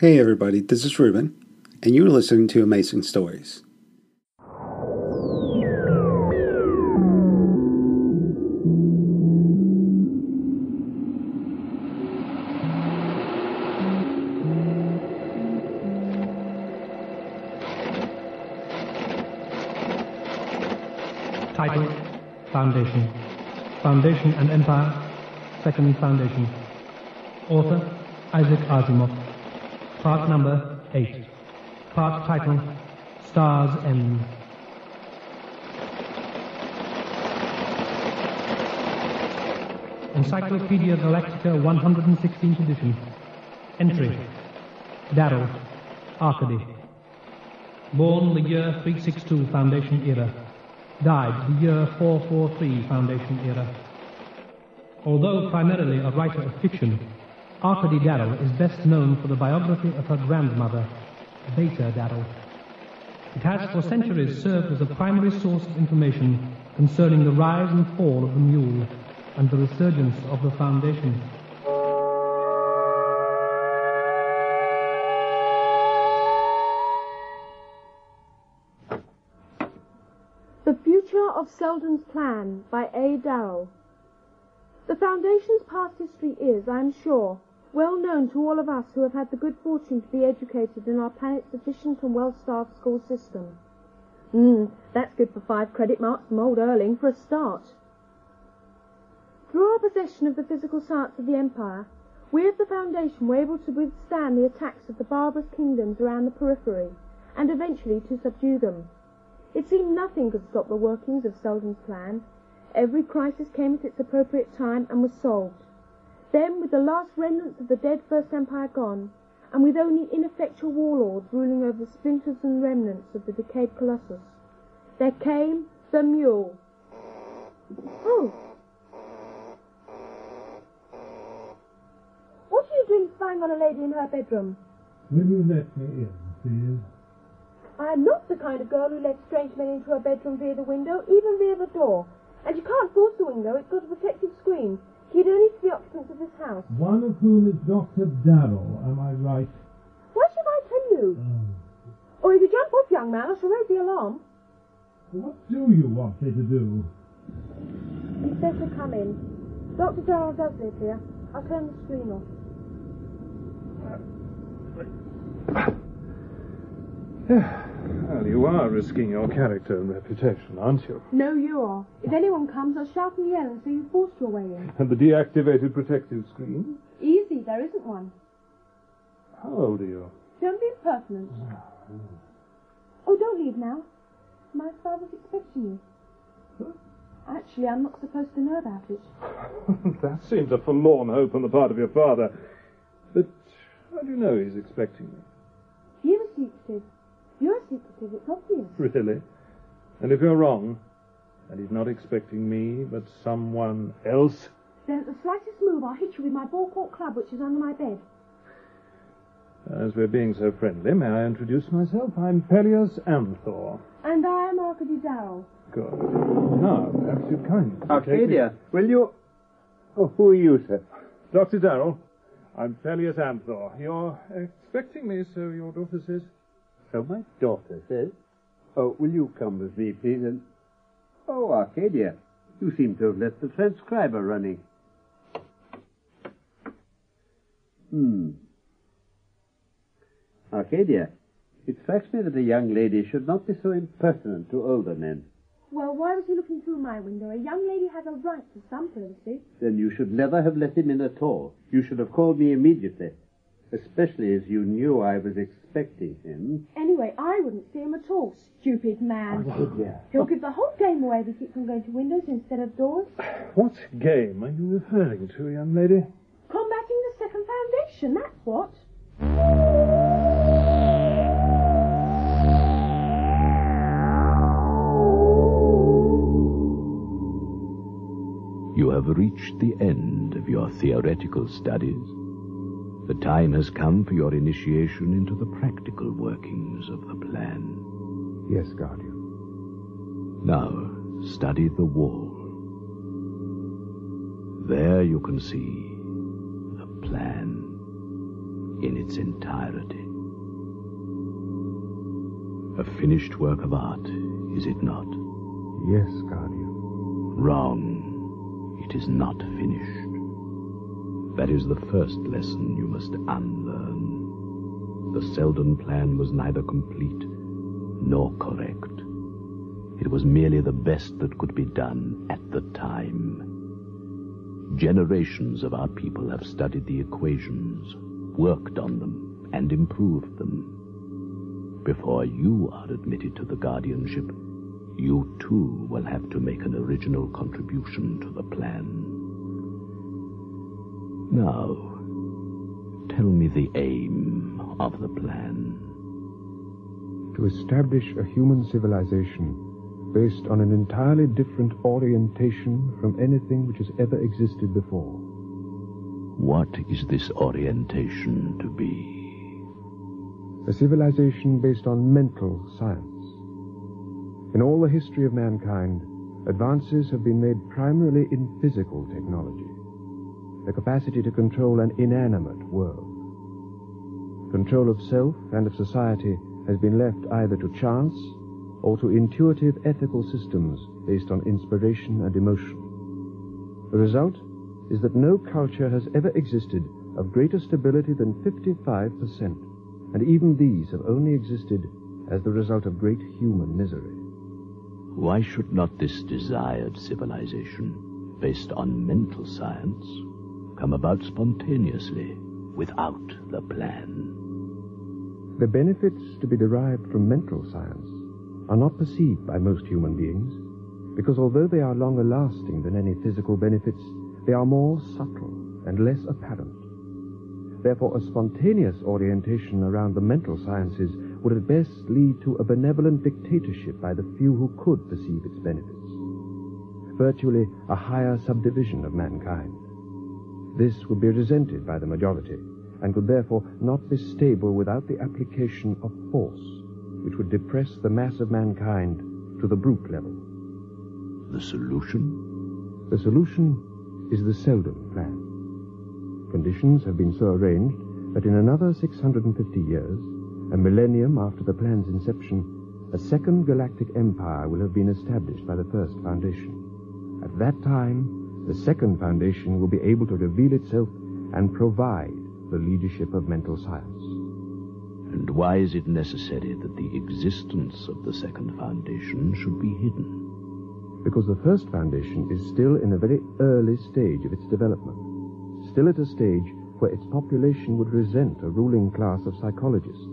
Hey everybody, this is Ruben, and you're listening to Amazing Stories. Title Foundation. Foundation and Empire. Second Foundation. Author Isaac Asimov. Part number 8. Part title Star's End. Encyclopedia Galactica 116th edition. Entry Darrell, Arkady. Born the year 362 Foundation era. Died the year 443 Foundation era. Although primarily a writer of fiction, Arkady Darrell is best known for the biography of her grandmother, Bayta Darrell. It has for centuries served as a primary source of information concerning the rise and fall of the mule and the resurgence of the Foundation. The Future of Seldon's Plan by A. Darrell. The Foundation's past history is, I am sure, well known to all of us who have had the good fortune to be educated in our planet's efficient and well-staffed school system. Hmm, that's good for five credit marks from old Erling for a start. Through our possession of the physical science of the Empire, we of the Foundation were able to withstand the attacks of the barbarous kingdoms around the periphery, and eventually to subdue them. It seemed nothing could stop the workings of Seldon's plan. Every crisis came at its appropriate time and was solved. Then, with the last remnants of the dead First Empire gone, and with only ineffectual warlords ruling over the splinters and remnants of the decayed Colossus, there came the mule. Oh! What are you doing spying on a lady in her bedroom? Will you let me in, please? I am not the kind of girl who lets strange men into her bedroom via the window, even via the door. And you can't force the window, it's got a protective screen. He'd only to the occupants of this house. One of whom is Dr. Darrell, am I right? Why should I tell you? Oh. Or if you jump off, young man, I shall raise the alarm. What do you want me to do? He says to come in. Dr. Darrell does live here. I'll turn the screen off. Uh, Well, you are risking your character and reputation, aren't you? No, you are. If anyone comes, I'll shout and yell and say you forced your way in. And the deactivated protective screen? Easy, there isn't one. How old are you? Don't be impertinent. Ah, oh, don't leave now. My father's expecting you. Actually, I'm not supposed to know about it. that seems a forlorn hope on the part of your father. But how do you know he's expecting me? He was secretive. You're secretive, it's obvious. Really? And if you're wrong, and he's not expecting me, but someone else? Then at the slightest move, I'll hit you with my ball court club, which is under my bed. As we're being so friendly, may I introduce myself? I'm Pelleas Anthor. And I am Arkady Darrell. Good. Now, perhaps you'd kindly take me- Arcadia, will you... Oh, who are you, sir? Dr. Darrell, I'm Pelleas Anthor. You're expecting me, so your daughter says? So my daughter says. Oh, will you come with me, please? And... Oh, Arcadia, you seem to have left the transcriber running. Hmm. Arcadia, it strikes me that a young lady should not be so impertinent to older men. Well, why was he looking through my window? A young lady has a right to some privacy. Then you should never have let him in at all. You should have called me immediately, especially as you knew I was expecting him. Anyway, I wouldn't see him at all, stupid man. Arcadia. He'll give the whole game away if he keeps on going to windows instead of doors. What game are you referring to, young lady? Combating the second foundation, that's what. You have reached the end of your theoretical studies. The time has come for your initiation into the practical workings of the plan. Yes, Guardian. Now, study the wall. There you can see the plan. in its entirety. A finished work of art, is it not? Yes, Guardian. Wrong. It is not finished. That is the first lesson you must unlearn. The Seldon plan was neither complete nor correct. It was merely the best that could be done at the time. Generations of our people have studied the equations, worked on them, and improved them. Before you are admitted to the guardianship, you too will have to make an original contribution to the plan. Now, tell me the aim of the plan. To establish a human civilization based on an entirely different orientation from anything which has ever existed before. What is this orientation to be? A civilization based on mental science. In all the history of mankind, advances have been made primarily in physical technology, the capacity to control an inanimate world. Control of self and of society has been left either to chance or to intuitive ethical systems based on inspiration and emotion. The result is that no culture has ever existed of greater stability than 55%, and even these have only existed as the result of great human misery. Why should not this desired civilization, based on mental science, come about spontaneously, without the plan? The benefits to be derived from mental science are not perceived by most human beings, because although they are longer lasting than any physical benefits, they are more subtle and less apparent. Therefore, a spontaneous orientation around the mental sciences would at best lead to a benevolent dictatorship by the few who could perceive its benefits. Virtually a higher subdivision of mankind. This would be resented by the majority, and could therefore not be stable without the application of force, which would depress the mass of mankind to the brute level. The solution? The solution is the Seldon plan. Conditions have been so arranged that in another 650 years, a millennium after the plan's inception, a second galactic empire will have been established by the first foundation. At that time, the second foundation will be able to reveal itself and provide the leadership of mental science. And why is it necessary that the existence of the second foundation should be hidden? Because the first foundation is still in a very early stage of its development, still at a stage where its population would resent a ruling class of psychologists,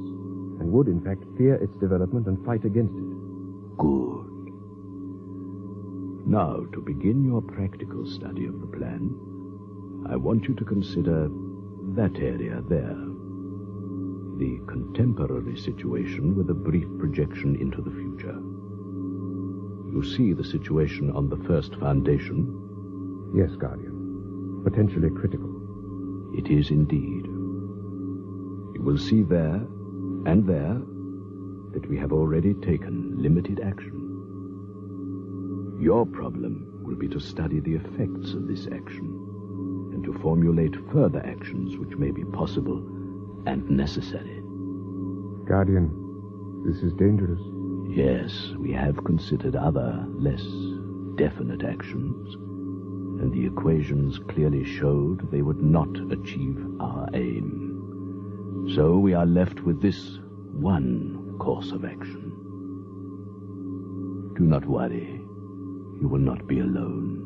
and would in fact fear its development and fight against it. Good. Now, to begin your practical study of the plan, I want you to consider that area there. The contemporary situation with a brief projection into the future. You see the situation on the first foundation? Yes, Guardian. Potentially critical. It is indeed. You will see there and there that we have already taken limited action. Your problem will be to study the effects of this action and to formulate further actions which may be possible and necessary. Guardian, this is dangerous. Yes, we have considered other, less definite actions, and the equations clearly showed they would not achieve our aim. So we are left with this one course of action. Do not worry. You will not be alone.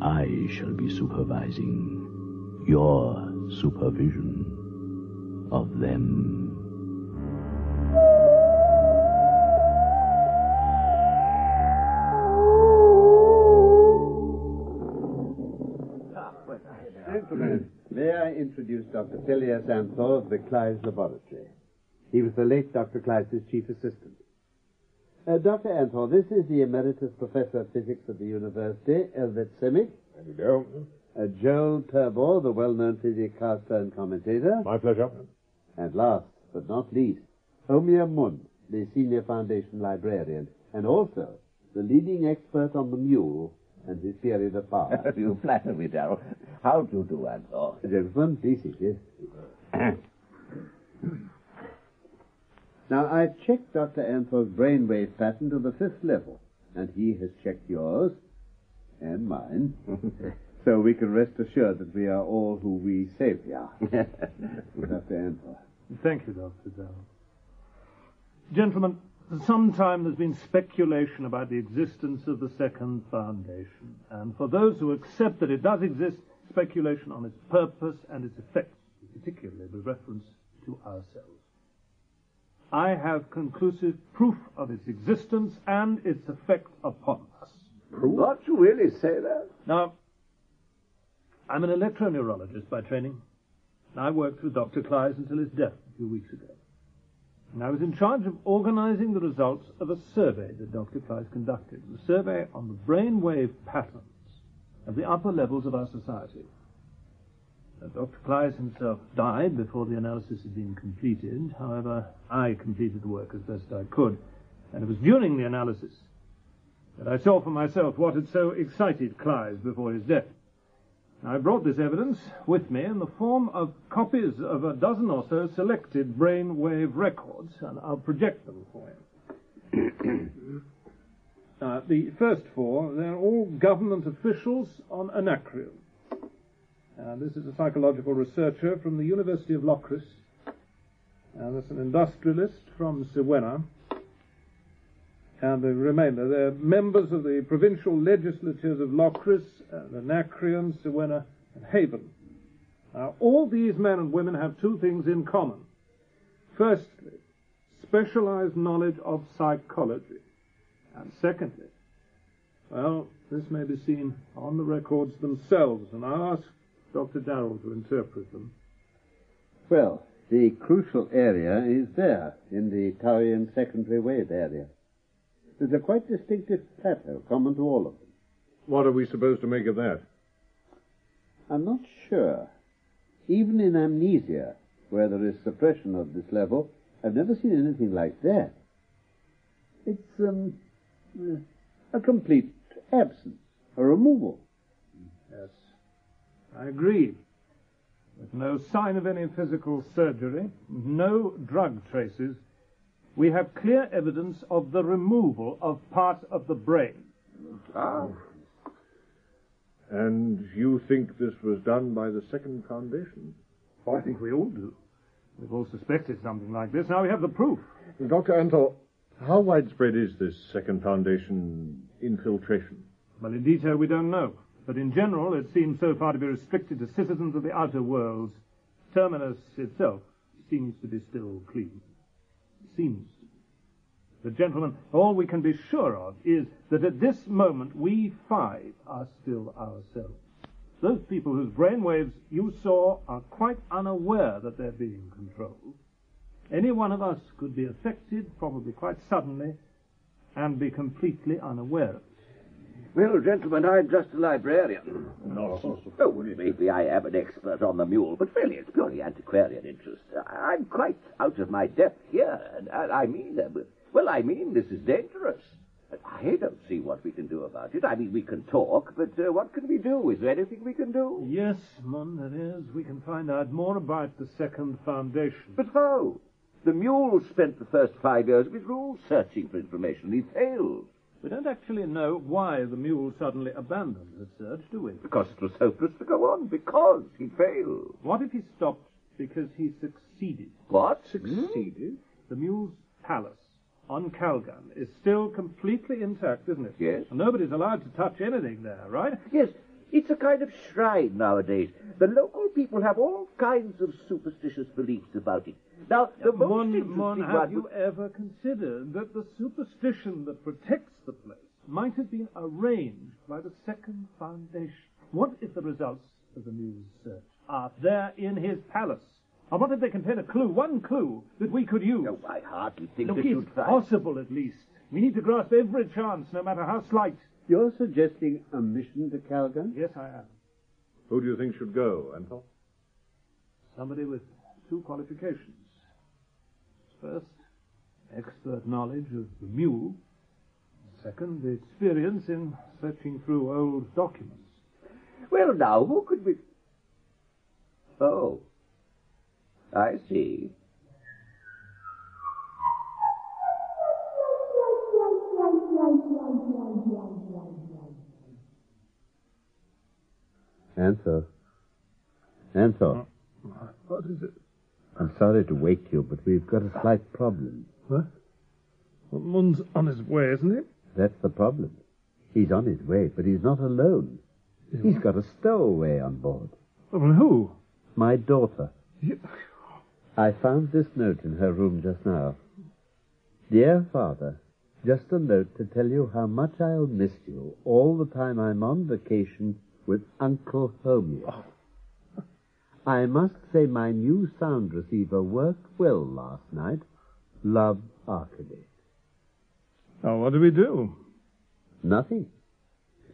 I shall be supervising your supervision of them. Gentlemen, may I introduce Dr. Pelleas Anthor of the Kleise Laboratory. He was the late Dr. Clives' chief assistant. Uh, Dr. Anthor, this is the Emeritus Professor of Physics at the University, Elvett Semic. There you go. Uh, Jole Turbor, the well-known visicaster and commentator. My pleasure. And last but not least, Homir Munn, the Senior Foundation Librarian, and also the leading expert on the mule and his period of power. you flatter me, Darrell. How do you do, Anthor? Gentlemen, please sit. Yes. Now, I've checked Dr. Anthor's brainwave pattern to the fifth level, and he has checked yours and mine. so we can rest assured that we are all who we say we are. Dr. Anthor. Thank you, Dr. Darrell. Gentlemen, for some time there's been speculation about the existence of the Second Foundation, and for those who accept that it does exist, speculation on its purpose and its effects, particularly with reference to ourselves. I have conclusive proof of its existence and its effect upon us. Proof. Don't you really say that? Now, I'm an electroneurologist by training. I worked with Dr. Clive until his death a few weeks ago. And I was in charge of organizing the results of a survey that Dr. Clive conducted, a survey on the brainwave patterns of the upper levels of our society. Now, Dr. Clive himself died before the analysis had been completed. However, I completed the work as best I could, and it was during the analysis that I saw for myself what had so excited Clive before his death. I brought this evidence with me in the form of copies of a dozen or so selected brain-wave records, and I'll project them for you. uh, the first four, they're all government officials on Anacreon. Uh, this is a psychological researcher from the University of Locris. Uh, that's an industrialist from Siwenna. And the remainder, they're members of the provincial legislatures of Locris, and Anacreon, Siwenna, and Haven. Now, all these men and women have two things in common. Firstly, specialized knowledge of psychology. And secondly, well, this may be seen on the records themselves, and I'll ask Dr. Darrell to interpret them. Well, the crucial area is there, in the Taurian secondary wave area. There's a quite distinctive plateau common to all of them. What are we supposed to make of that? I'm not sure. Even in amnesia, where there is suppression of this level, I've never seen anything like that. It's um, a complete absence, a removal. Yes, I agree. With no sign of any physical surgery, no drug traces, we have clear evidence of the removal of part of the brain. Ah. And you think this was done by the Second Foundation? I think we all do. We've all suspected something like this. Now we have the proof. Dr. Anthor, how widespread is this Second Foundation infiltration? Well, in detail, we don't know. But in general, it seems so far to be restricted to citizens of the outer worlds. Terminus itself seems to be still clean. Seems. But, gentlemen, all we can be sure of is that at this moment we five are still ourselves. Those people whose brainwaves you saw are quite unaware that they're being controlled. Any one of us could be affected, probably quite suddenly, and be completely unaware of it. Well, gentlemen, I'm just a librarian. Nonsense. Oh, well, maybe I am an expert on the mule, but really it's purely antiquarian interest. I'm quite out of my depth here, and I mean, uh, well, I mean, this is dangerous. I don't see what we can do about it. I mean, we can talk, but uh, what can we do? Is there anything we can do? Yes, Munn, there is. We can find out more about the Second Foundation. But how? The mule spent the first five years of his rule searching for information. He failed. We don't actually know why the mule suddenly abandoned the search, do we? Because it was hopeless to go on. Because he failed. What if he stopped because he succeeded? What? Succeeded? Hmm? The mule's palace on Kalgan is still completely intact, isn't it? Yes. And nobody's allowed to touch anything there, right? Yes, it's a kind of shrine nowadays. The local people have all kinds of superstitious beliefs about it. Now, the most Munn, interesting Munn, one have you ever considered that the superstition that protects the place might have been arranged by the Second Foundation? What if the results of the mule's search are there in his palace? And what if they contain a clue, one clue, that we could use? No, I hardly think Look, that it's possible at least. We need to grasp every chance, no matter how slight. You're suggesting a mission to Kalgan? Yes, I am. Who do you think should go, Anthor? Somebody with two qualifications. First, expert knowledge of the mule. Second, the experience in searching through old documents. Well, now, who could we... Oh. I see. Anthor. Anthor. What is it? I'm sorry to wake you, but we've got a slight problem. What? Well, Munn's on his way, isn't he? That's the problem. He's on his way, but he's not alone. He's got a stowaway on board. Well, who? My daughter. You- I found this note in her room just now. Dear Father, just a note to tell you how much I'll miss you all the time I'm on vacation with Uncle Homir. I must say my new sound receiver worked well last night. Love, Arkady. Oh, what do we do? Nothing.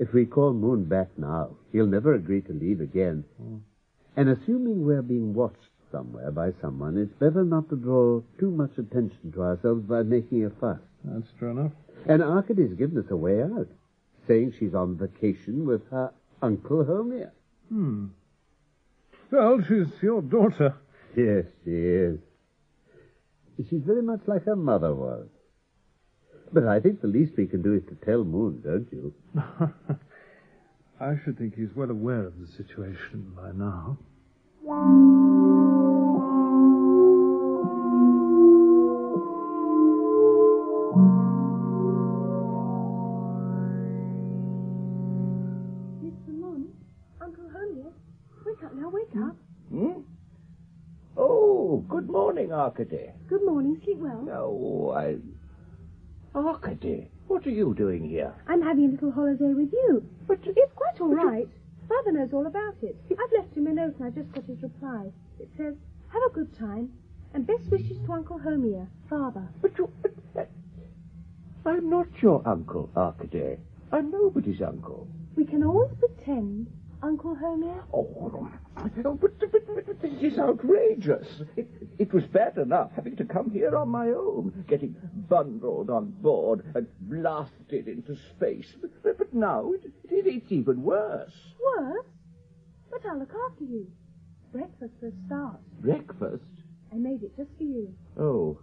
If we call Munn back now, he'll never agree to leave again. Hmm. And assuming we're being watched somewhere by someone, it's better not to draw too much attention to ourselves by making a fuss. That's true enough. And Arkady's given us a way out, saying she's on vacation with her Uncle Homir. Hmm. Well, she's your daughter. Yes, she is. She's very much like her mother was. But I think the least we can do is to tell Munn, don't you? I should think he's well aware of the situation by now. Wake up wake up. Hmm? Oh, good morning, Arkady. Good morning, sleep well. Oh, I. Arkady, what are you doing here? I'm having a little holiday with you. But it's quite all right. Father knows all about it. I've left him a note and I've just got his reply. It says, have a good time and best wishes to Uncle Homir, Father. But you. Uh, I'm not your uncle, Arkady. I'm nobody's uncle. We can always pretend, Uncle Homir. Oh, oh, but, but, but, but this is outrageous. It, it was bad enough having to come here on my own, getting bundled on board and blasted into space. But, but now it, it, it's even worse. Worse? But I'll look after you. Breakfast for a start. Breakfast? I made it just for you. Oh.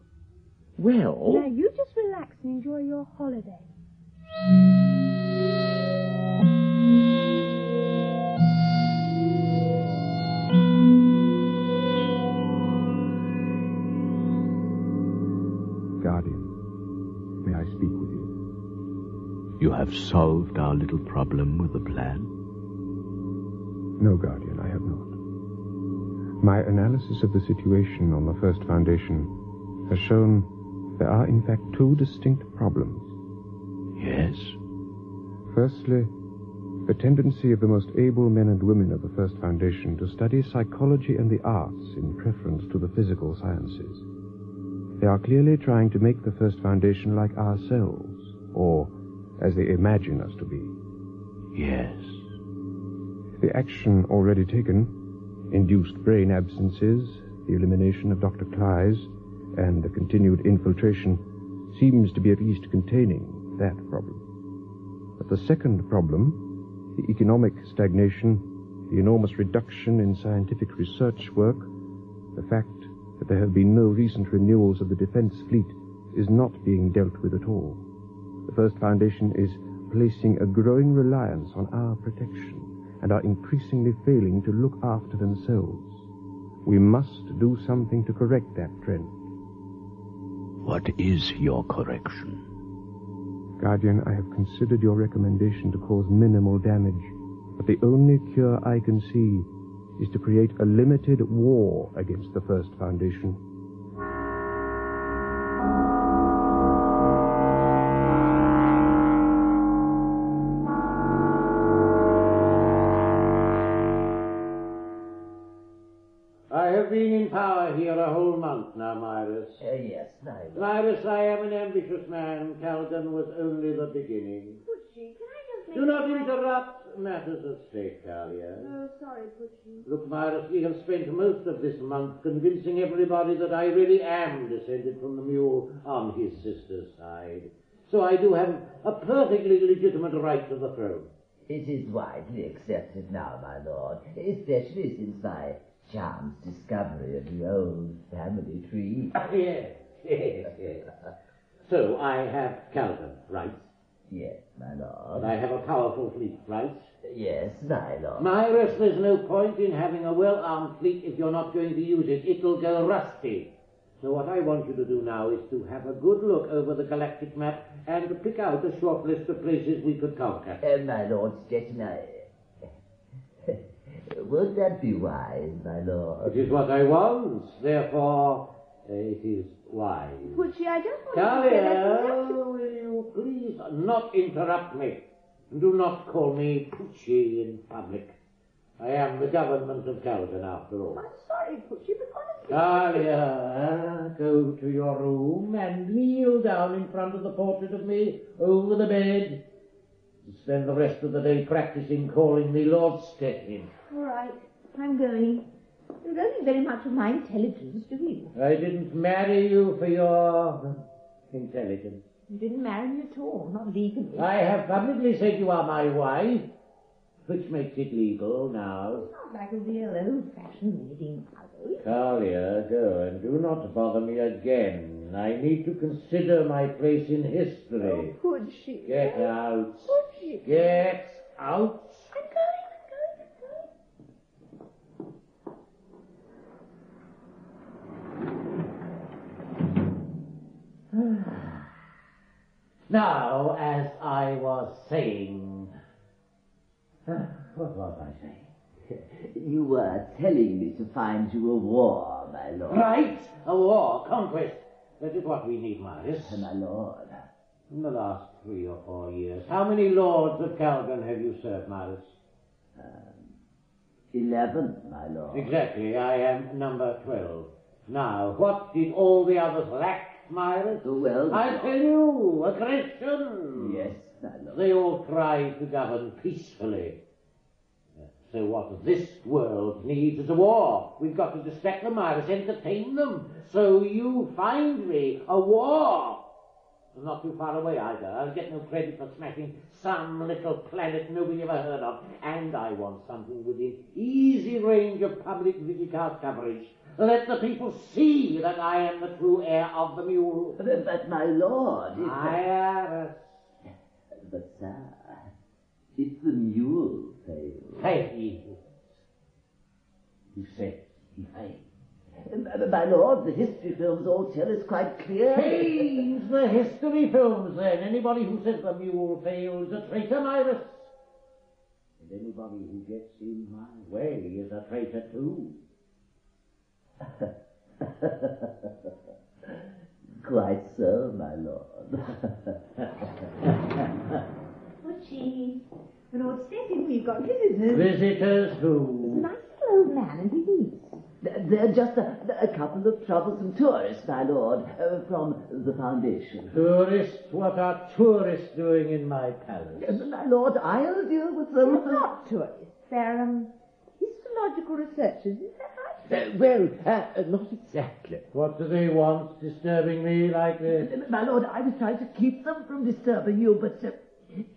Well. Now you just relax and enjoy your holiday. You? Have solved our little problem with the plan? No, Guardian, I have not. My analysis of the situation on the First Foundation has shown there are, in fact, two distinct problems. Yes? Firstly, the tendency of the most able men and women of the First Foundation to study psychology and the arts in preference to the physical sciences. They are clearly trying to make the First Foundation like ourselves, or as they imagine us to be. Yes. The action already taken, induced brain absences, the elimination of Dr. Clive, and the continued infiltration, seems to be at least containing that problem. But the second problem, the economic stagnation, the enormous reduction in scientific research work, the fact that there have been no recent renewals of the defense fleet is not being dealt with at all. The First Foundation is placing a growing reliance on our protection and are increasingly failing to look after themselves. We must do something to correct that trend. What is your correction? Guardian, I have considered your recommendation to cause minimal damage, but the only cure I can see is to create a limited war against the First Foundation. Uh, yes, my lord. I am an ambitious man. Kalgan was only the beginning. Poochie, can I just make Do not a- interrupt matters of state, Callia. Oh, sorry, Poochie. Look, Meirus, we have spent most of this month convincing everybody that I really am descended from the mule on his sister's side. So I do have a perfectly legitimate right to the throne. It is widely accepted now, my lord, especially since my chance discovery of the old family tree. yes, yes, yes. So I have Kalgan, right? Yes, my And lord. I have a powerful fleet, right? Yes, my lord. Meirus, there's no point in having a well-armed fleet if you're not going to use it. It'll go rusty. So what I want you to do now is to have a good look over the galactic map and pick out a short list of places we could conquer. Uh, my lord Stettin, I... Would that be wise, my lord? It is what I want, therefore uh, it is wise. Poochie, I don't want to get Callia, will you please not interrupt me? Do not call me Poochie in public. I am the government of Kalgan, after all. I'm sorry, Pucci, but honestly... Callia, go to your room and kneel down in front of the portrait of me over the bed. And spend the rest of the day practicing calling me Lord Stettin. All right, I'm going. You don't very much of my intelligence, do you? I didn't marry you for your intelligence. You didn't marry me at all, not legally. I have publicly said you are my wife, which makes it legal now. Not like a real old-fashioned wedding. Callia, go and do not bother me again. I need to consider my place in history. Oh, Poochie. Get out. Poochie. Get out. I'm going, Now, as I was saying. What was I saying? You were telling me to find you a war, my lord. Right! A war, conquest. That is what we need, Marius. My lord. In the last three or four years, how many lords of Kalgan have you served, Marius? Um, eleven, my lord. Exactly, I am number twelve. Now, what did all the others lack, Marius? Well, I tell you, aggression. Yes, my lord. They all tried to govern peacefully. So what this world needs is a war. We've got to distract them, Iris, entertain them. So you find me a war. Not too far away either. I'll get no credit for smashing some little planet nobody ever heard of. And I want something within easy range of public vidicast coverage. Let the people see that I am the true heir of the mule. But, but my lord, it's Iris. But, sir, if the mule fails... Fails. You said he failed. My lord, the history films all tell us quite clearly. Change the history films then. Anybody who says the mule failed is a traitor, Iris. And anybody who gets in my way is a traitor too. Quite so, my lord. Poochie, Lord Stettin, we've got visitors. Visitors A who? nice little old man and his niece. They're just a, a couple of troublesome tourists, my lord, uh, from the Foundation. Tourists? What are tourists doing in my palace? Uh, my lord, I'll deal with them. They're not tourists. They're, um, histological researchers. Is that right? Uh, well, uh, not exactly. What do they want disturbing me like this? My lord, I was trying to keep them from disturbing you, but uh,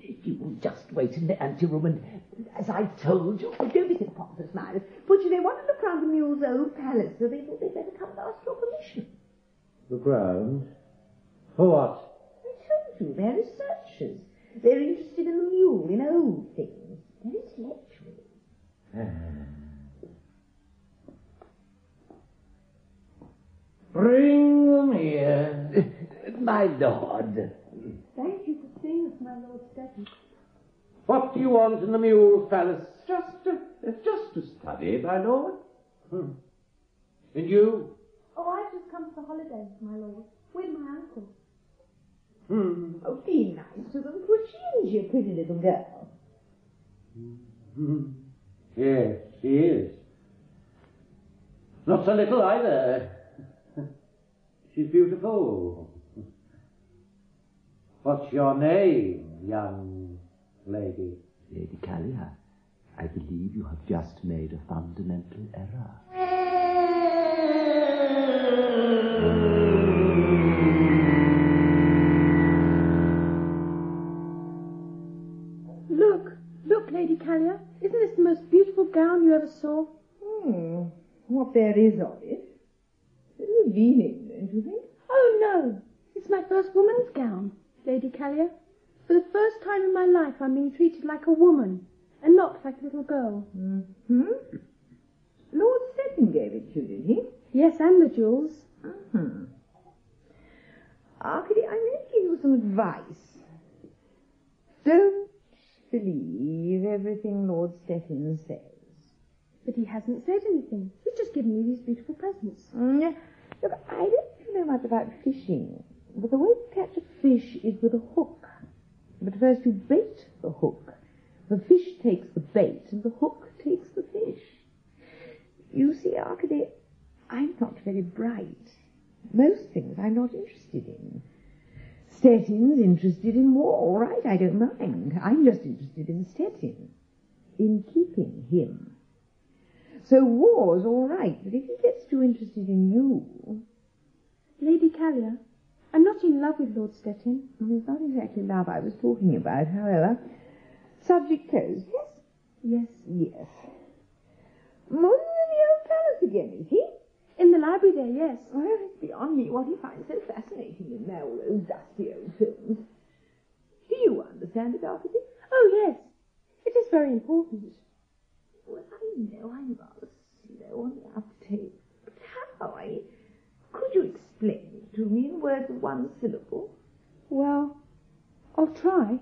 if you will just wait in the anteroom and, as I told you, Oh, don't be so pompous, Meirus. Poochie, they want to look round the mule's old palace, so they thought they'd better come and ask your permission. The ground? For what? I told you, they're researchers. They're interested in the mule, in old things. They're intellectual. Bring them here. My lord. Thank you for seeing us, my Lord Stettin. What do you want in the mule's palace? Just to, just to study, my lord. Hmm. And you? Oh, I've just come for holidays, my Lord, with my uncle. Hmm. Oh, be nice to them, isn't she a pretty little girl? Hmm. Yes, she is. Not so little either. She's beautiful. What's your name, young lady? Lady Callia, I believe you have just made a fundamental error. Look, look, Lady Callia. Isn't this the most beautiful gown you ever saw? Hmm. What there is of it. It's revealing, don't you think? Oh, no. It's my first woman's gown, Lady Callia. For the first time in my life, I'm being treated like a woman, and not like a little girl. Hmm? Lord Stettin gave it to you, did he? Yes, and the jewels. Hmm. Arkady, I'm going to give you some advice. Don't believe everything Lord Stettin says. But he hasn't said anything. He's just given me these beautiful presents. Mm, Look, I don't know much about fishing, but the way to catch a fish is with a hook. But first you bait the hook. The fish takes the bait, and the hook takes the fish. You see, Arkady, I'm not very bright. Most things I'm not interested in. Stettin's interested in war, all right, I don't mind. I'm just interested in Stettin, in keeping him. So war's all right, but if he gets too interested in you... Lady Callia, I'm not in love with Lord Stettin. Well, it's not exactly love I was talking about, however. Subject closed, yes? Yes. Yes. Modern in the old palace again, is he? In the library there, yes. Oh, well, it's beyond me what he finds so fascinating in there, all those dusty old films. Do you understand it, Arthur? Oh, yes. It is very important. Well, I know I'm rather slow on the uptake, but how? I could you explain it to mean words of one syllable? Well, I'll try.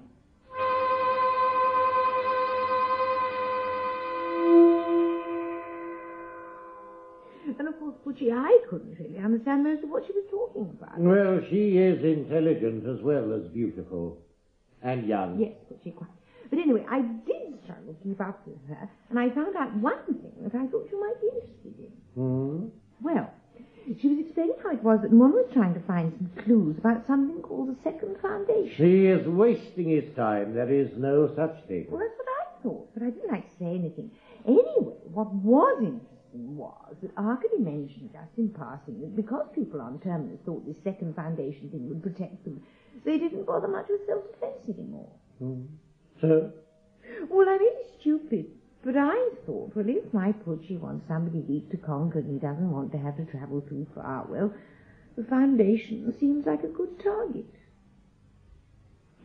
And of course, Poochie, I couldn't really understand most of what she was talking about. Well, she is intelligent as well as beautiful. And young. Yes, Poochie, quite. But anyway, I did struggle to keep up with her, and I found out one thing that I thought you might be interested in. Hmm? Well, she was explaining how it was that Munn was trying to find some clues about something called the Second Foundation. She is wasting his time. There is no such thing. Well, that's what I thought, but I didn't like to say anything. Anyway, what was interesting was that Arkady mentioned just in passing that because people on Terminus thought this Second Foundation thing would protect them, they didn't bother much with self-defense anymore. Hmm. So? Well, I may be stupid, but I thought, well, if my Poochie wants somebody weak to conquer and he doesn't want to have to travel too far, well, the Foundation seems like a good target.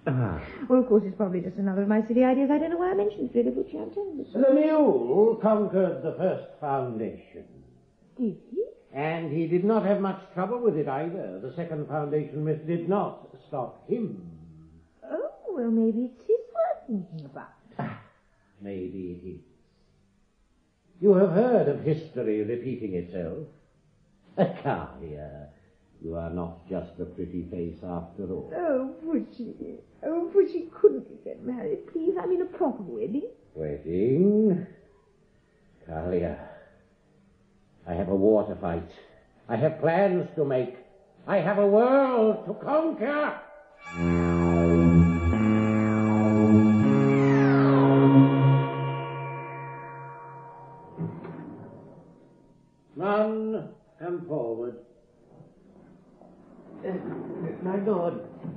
Ah. Well, of course, it's probably just another of my silly ideas. I don't know why I mentioned it, really, telling you. The mule conquered the first foundation. Did he? And he did not have much trouble with it either. The second foundation myth did not stop him. Oh, well, maybe it is worth thinking about. Maybe it is. You have heard of history repeating itself. Acaria, you are not just a pretty face after all. Oh, Poochie. Oh, Poochie, couldn't we get married, please? I mean, a proper wedding. Wedding? Callia, I have a war to fight. I have plans to make. I have a world to conquer.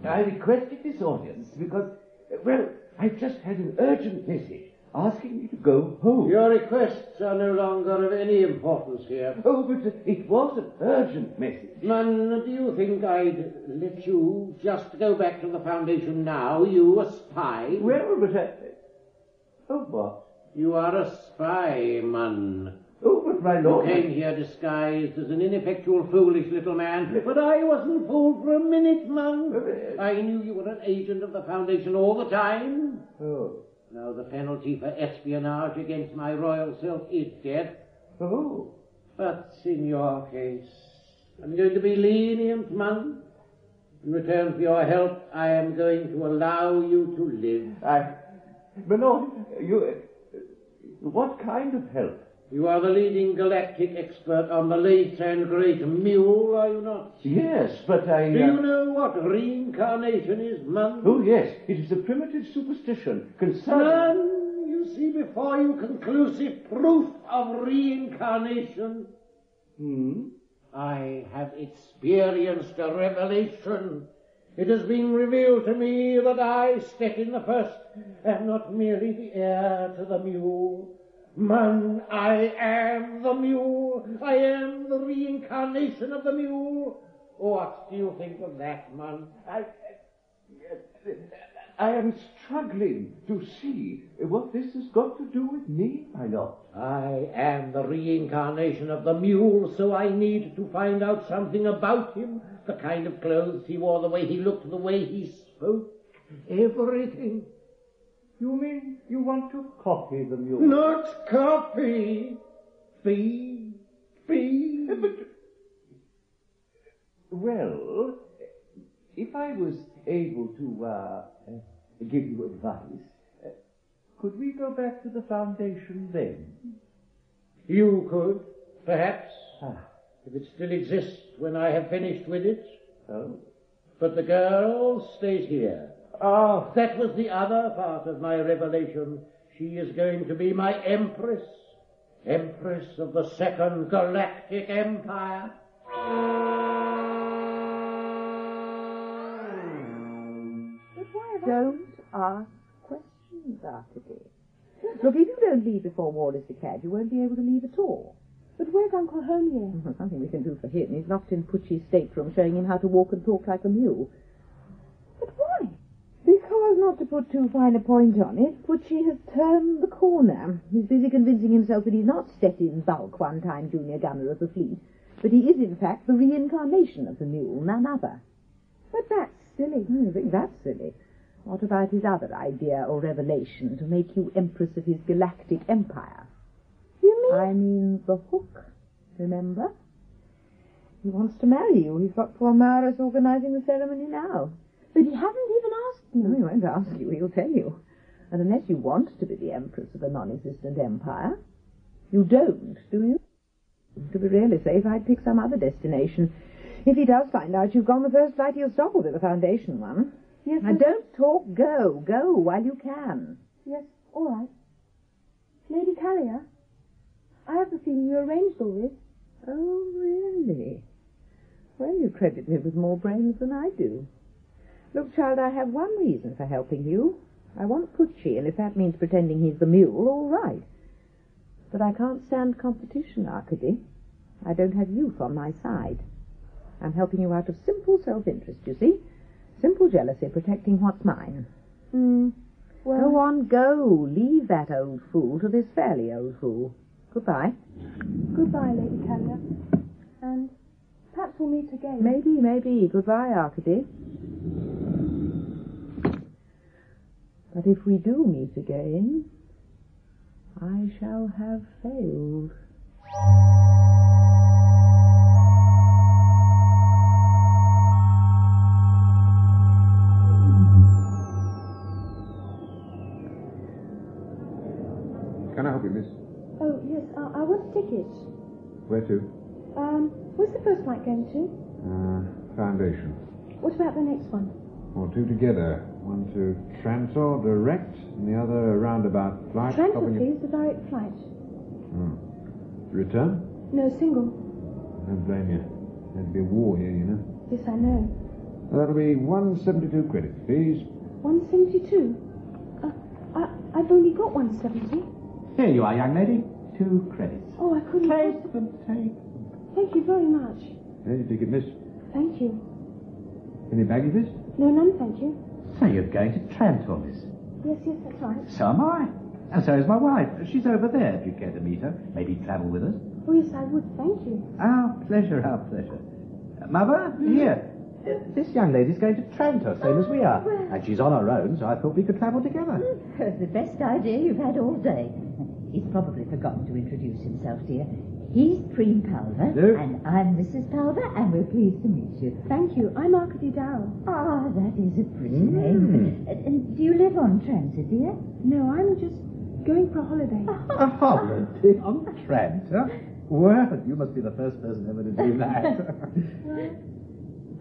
I requested this audience because, well, I've just had an urgent message asking me to go home. Your requests are no longer of any importance here. Oh, but it was an urgent message. Man, do you think I'd let you just go back to the Foundation now, you a spy? Well, but I... Oh, what? You are a spy, man. But You came here disguised as an ineffectual, foolish little man, but I wasn't fooled for a minute, man. I knew you were an agent of the Foundation all the time. Oh. Now the penalty for espionage against my royal self is death. Oh. But in your case, I'm going to be lenient, man. In return for your help, I am going to allow you to live. I... My lord, you... What kind of help? You are the leading galactic expert on the late and great mule, are you not? Yes, but I... Do uh, you know what reincarnation is, man? Oh, yes. It is a primitive superstition concerning... Man, you see before you conclusive proof of reincarnation. Hmm? I have experienced a revelation. It has been revealed to me that I, Stettin the First, am not merely the heir to the mule. Man, I am the mule. I am the reincarnation of the mule. What do you think of that, man? I, I am struggling to see what this has got to do with me, my lord. I am the reincarnation of the mule, so I need to find out something about him. The kind of clothes he wore, the way he looked, the way he spoke. Everything. You mean you want to copy the mule? Not copy. Be. Be. But, well, if I was able to uh, give you advice, uh, could we go back to the foundation then? You could, perhaps, Ah. if it still exists when I have finished with it. Oh. But the girl stays here. Ah, That was the other part of my revelation. She is going to be my empress. Empress of the Second Galactic Empire. But why don't ask questions, Arkady? Look, if you don't leave before Wallace the declared, you won't be able to leave at all. But where's Uncle Homir? There's nothing we can do for him. He's locked in Poochie's stateroom, showing him how to walk and talk like a mule. Because, not to put too fine a point on it, Poochie has turned the corner. He's busy convincing himself that he's not Stettin Bulk, one-time junior gunner of the fleet, but he is, in fact, the reincarnation of the mule, none other. But that's silly. You think that's silly? What about his other idea or revelation, to make you Empress of his galactic empire? You mean? I mean the hook, remember? He wants to marry you. He's got poor Meirus organizing the ceremony now. But he hasn't even asked me. No, he won't ask you. He'll tell you. And unless you want to be the Empress of a non-existent empire, you don't, do you? To be really safe, I'd pick some other destination. If he does find out you've gone the first flight, he'll stop with be the foundation one. Yes, Now, but- don't talk. Go. Go while you can. Yes, all right. Lady Callia, I have the feeling you arranged all this. Oh, really? Well, you credit me with more brains than I do. Look, child, I have one reason for helping you. I want Poochie, and if that means pretending he's the mule, all right. But I can't stand competition, Arkady. I don't have youth on my side. I'm helping you out of simple self-interest, you see. Simple jealousy, protecting what's mine. Hmm. Well, Go on, go. Leave that old fool to this fairly old fool. Goodbye. goodbye, Lady Callia. And perhaps we'll meet again. Maybe, maybe. Goodbye, Arkady. But if we do meet again, I shall have failed. Can I help you, miss? Oh, yes, I, I want a ticket. Where to? Um, where's the first flight going to? Uh, Foundation. What about the next one? Or two together. One to Trantor direct, and the other a roundabout flight. Trantor, please, the direct flight. Hmm. Return? No, single. I Don't blame you. There'd be a war here, you know. Yes, I know. That'll be 172 credits, please. 172. Uh, I, I've only got 170. Here you are, young lady. Two credits. Oh, I couldn't. Take poss- them, take Thank you very much. There's your ticket, miss. Thank you. Any baggage, miss? No, none, thank you. So you're going to Trantor, miss? Yes, yes, that's right. So am I. And so is my wife. She's over there, if you care to meet her. Maybe travel with us. Oh, yes, I would. Thank you. Our pleasure, our pleasure. Uh, Mother, here. Uh, This young lady's going to Trantor, same as we are. And she's on her own, so I thought we could travel together. the best idea you've had all day. He's probably forgotten to introduce himself, dear. He's Preem Palver, Hello. and I'm Mrs. Palver, and we're pleased to meet you. Thank you. I'm Arkady Darrell. Ah, that is a pretty Mm. name. Uh, and do you live on Trantor, dear? No, I'm just going for a holiday. A holiday on Trantor? Well, you must be the first person ever to do that. well,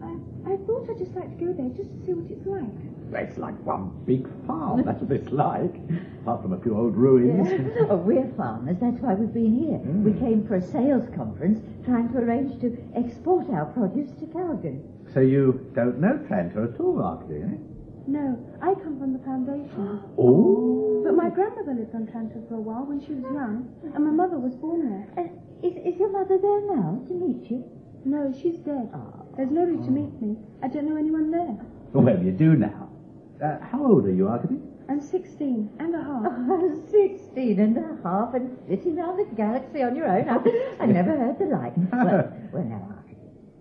I, I thought I'd just like to go there just to see what it's like. It's like one big farm, that's what it's like. Apart from a few old ruins. oh, we're farmers, that's why we've been here. Mm. We came for a sales conference, trying to arrange to export our produce to Kalgan. So you don't know Trantor at all, Arkady, eh? No, I come from the foundation. Oh. But my grandmother lived on Trantor for a while when she was young, and my mother was born there. Uh, is, is your mother there now to meet you? No, she's dead. There's nobody to meet me. I don't know anyone there. Well, you do now. Uh, how old are you, Arkady? I'm 16 and a half. Oh, 16 and a half and flitting round the galaxy on your own. I, I never heard the like. Well, well now, Arkady,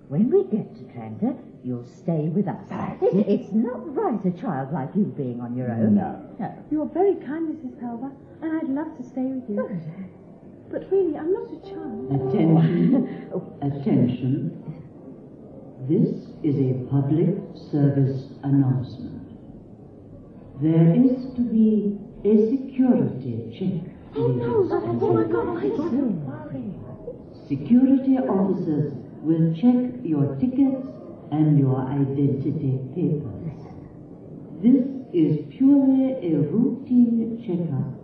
when we get to Trantor, you'll stay with us. It, it's not right a child like you being on your own. No. No. You're very kind, Mrs. Palver, and I'd love to stay with you. But really, I'm not a child. Attention. Attention. This is a public service announcement. There is to be a security check. Oh, no. Oh, my God. Oh, security officers will check your tickets and your identity papers. This is purely a routine checkup.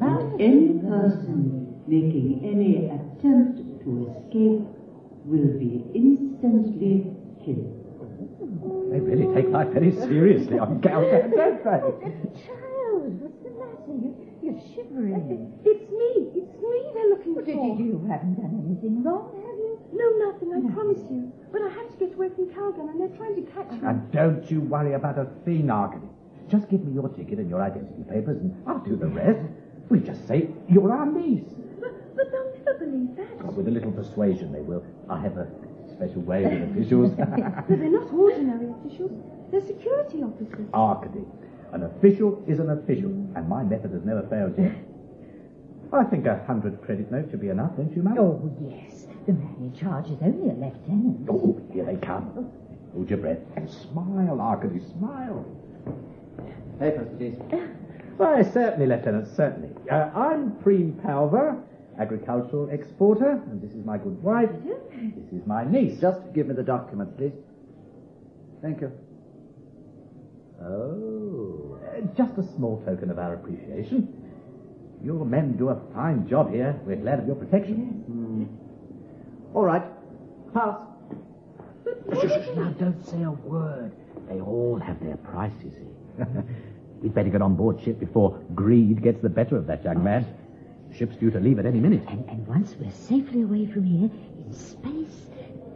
And any person making any attempt to escape will be instantly killed. They really take life very seriously on Kalgan, don't they? Child, what's the matter? You, you're shivering. It's me. It's me they're looking Well, for. you, you haven't done anything wrong, have you? No, nothing, I promise you. But I have to get away from Kalgan, and they're trying to catch me. And don't you worry about a thing, Arkady. Just give me your ticket and your identity papers, and I'll do the rest. We just say you're our niece. But, but they'll never believe that. With a little persuasion, they will. I have a special way with officials. But they're not ordinary officials. They're security officers. Arkady. An official is an official, and my method has never failed yet. I think a hundred credit note should be enough, don't you, Mum? Oh, yes. The man in charge is only a lieutenant. Oh, here they come. Hold your breath. and Smile, Arkady, smile. Papers, please. Why, certainly, Lieutenant, certainly. Uh, I'm Preem Palver, agricultural exporter, and this is my good wife. This is my niece. Just give me the documents, please. Thank you. Oh, uh, just a small token of our appreciation. Your men do a fine job here. We're glad of your protection. All right. Pass. Now don't say a word. They all have their price, you see. We'd better get on board ship before greed gets the better of that young man. Ship's due to leave at any minute. And, and once we're safely away from here, in space,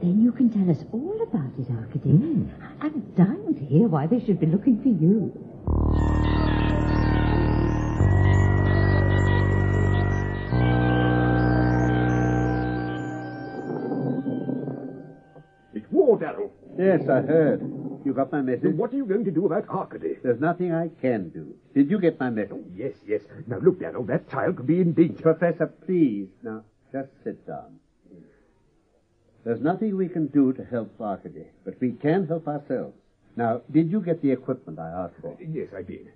then you can tell us all about it, Arkady. Hmm. I'm dying to hear why they should be looking for you. It's war, Darrell. Yes, I heard. You got my message? What are you going to do about Arkady? There's nothing I can do. Did you get my message? Oh, yes, yes. Now look, Darrell, that child could be in danger. Professor, please. Now, just sit down. There's nothing we can do to help Arkady, but we can help ourselves. Now, did you get the equipment I asked for? Yes, I did.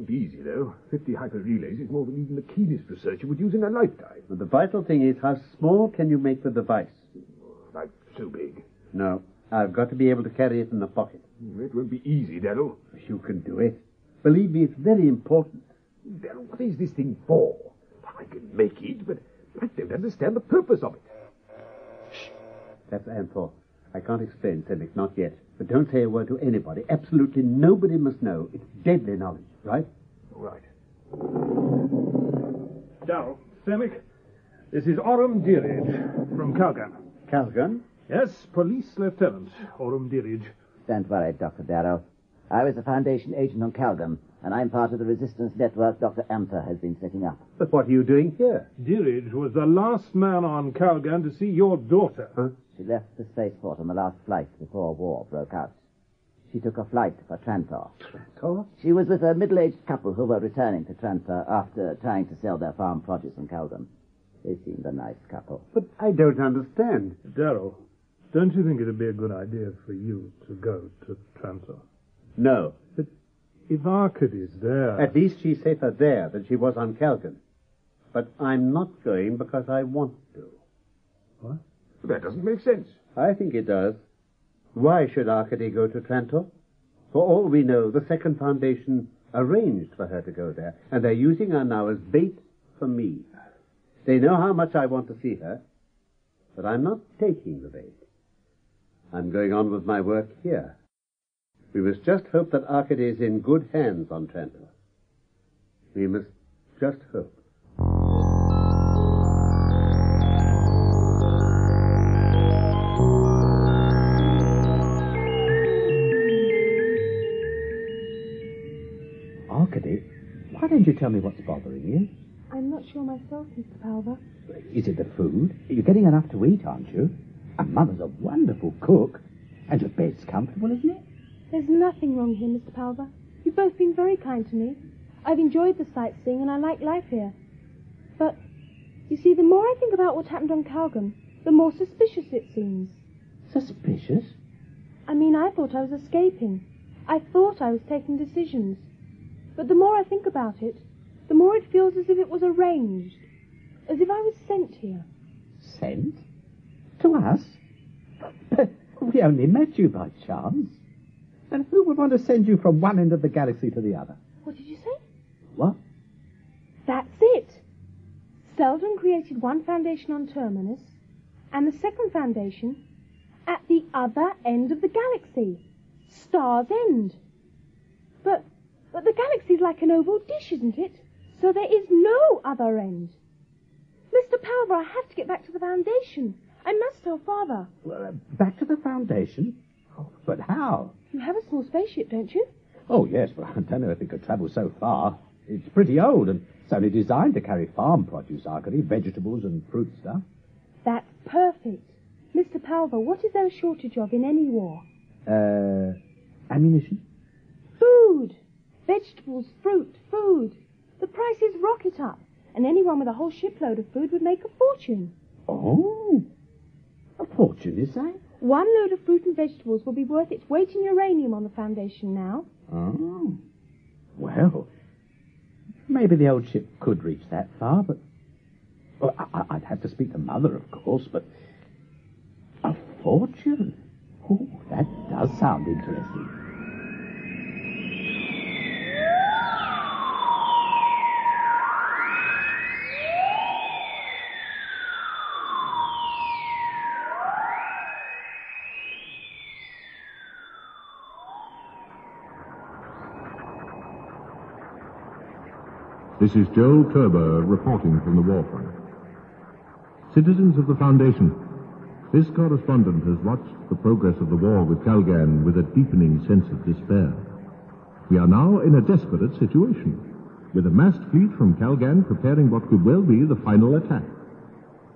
It easy, though. Fifty hyper relays is more than even the keenest researcher would use in a lifetime. But the vital thing is, how small can you make the device? Like so big. No, I've got to be able to carry it in the pocket. Hmm, it won't be easy, Darrell. You can do it. Believe me, it's very important. Darrell, what is this thing for? I can make it, but I don't understand the purpose of it. Shh. That's Anthor. I can't explain, Semic, not yet. But don't say a word to anybody. Absolutely nobody must know. It's deadly knowledge, right? All right. Darrell, Semic, this is Orum Dirige from Kalgan. Kalgan? Yes, Police Lieutenant Orum Dirige. Don't worry, Dr. Darrell. I was a Foundation agent on Kalgan, and I'm part of the resistance network Dr. Anthor has been setting up. But what are you doing here? Dirige was the last man on Kalgan to see your daughter. Huh? She left the spaceport on the last flight before war broke out. She took a flight for Trantor. Trantor? She was with a middle-aged couple who were returning to Trantor after trying to sell their farm produce on Kalgan. They seemed a nice couple. But I don't understand. Darrell, don't you think it'd be a good idea for you to go to Trantor? No. But if Arkady's there... At least she's safer there than she was on Kalgan. But I'm not going because I want to. What? That doesn't make sense. I think it does. Why should Arkady go to Trantor? For all we know, the Second Foundation arranged for her to go there, and they're using her now as bait for me. They know how much I want to see her, but I'm not taking the bait. I'm going on with my work here. We must just hope that Arkady is in good hands on Trantor. We must just hope. Arkady, why don't you tell me what's bothering you? I'm not sure myself, Mr. Palver. Is it the food? You're getting enough to eat, aren't you? And Mother's a wonderful cook. And your bed's comfortable, isn't it? There's nothing wrong here, Mr. Palver. You've both been very kind to me. I've enjoyed the sightseeing and I like life here. But, you see, the more I think about what happened on Kalgan, the more suspicious it seems. Suspicious? I mean, I thought I was escaping. I thought I was taking decisions. But the more I think about it, the more it feels as if it was arranged. As if I was sent here. Sent? To us? we only met you by chance. And who would want to send you from one end of the galaxy to the other? What did you say? What? That's it. Seldon created one foundation on Terminus, and the second foundation at the other end of the galaxy. Star's End. But, but the galaxy's like an oval dish, isn't it? So there is no other end. Mr. Palver, I have to get back to the foundation. I must tell Father. Well, uh, back to the foundation? Oh, but how? You have a small spaceship, don't you? Oh, yes, but I don't know if it could travel so far. It's pretty old, and it's only designed to carry farm produce, Arkady, vegetables and fruit stuff. That's perfect. Mr. Palver, what is there a shortage of in any war? Uh, ammunition? Food! Vegetables, fruit, food. The prices rocket up, and anyone with a whole shipload of food would make a fortune. Oh, a fortune, you say? One load of fruit and vegetables will be worth its weight in uranium on the Foundation now. Oh. Well, maybe the old ship could reach that far, but. Well, I, I'd have to speak to Mother, of course, but. A fortune? Oh, that does sound interesting. This is Jole Turbor reporting from the war front. Citizens of the Foundation, this correspondent has watched the progress of the war with Kalgan with a deepening sense of despair. We are now in a desperate situation, with a massed fleet from Kalgan preparing what could well be the final attack.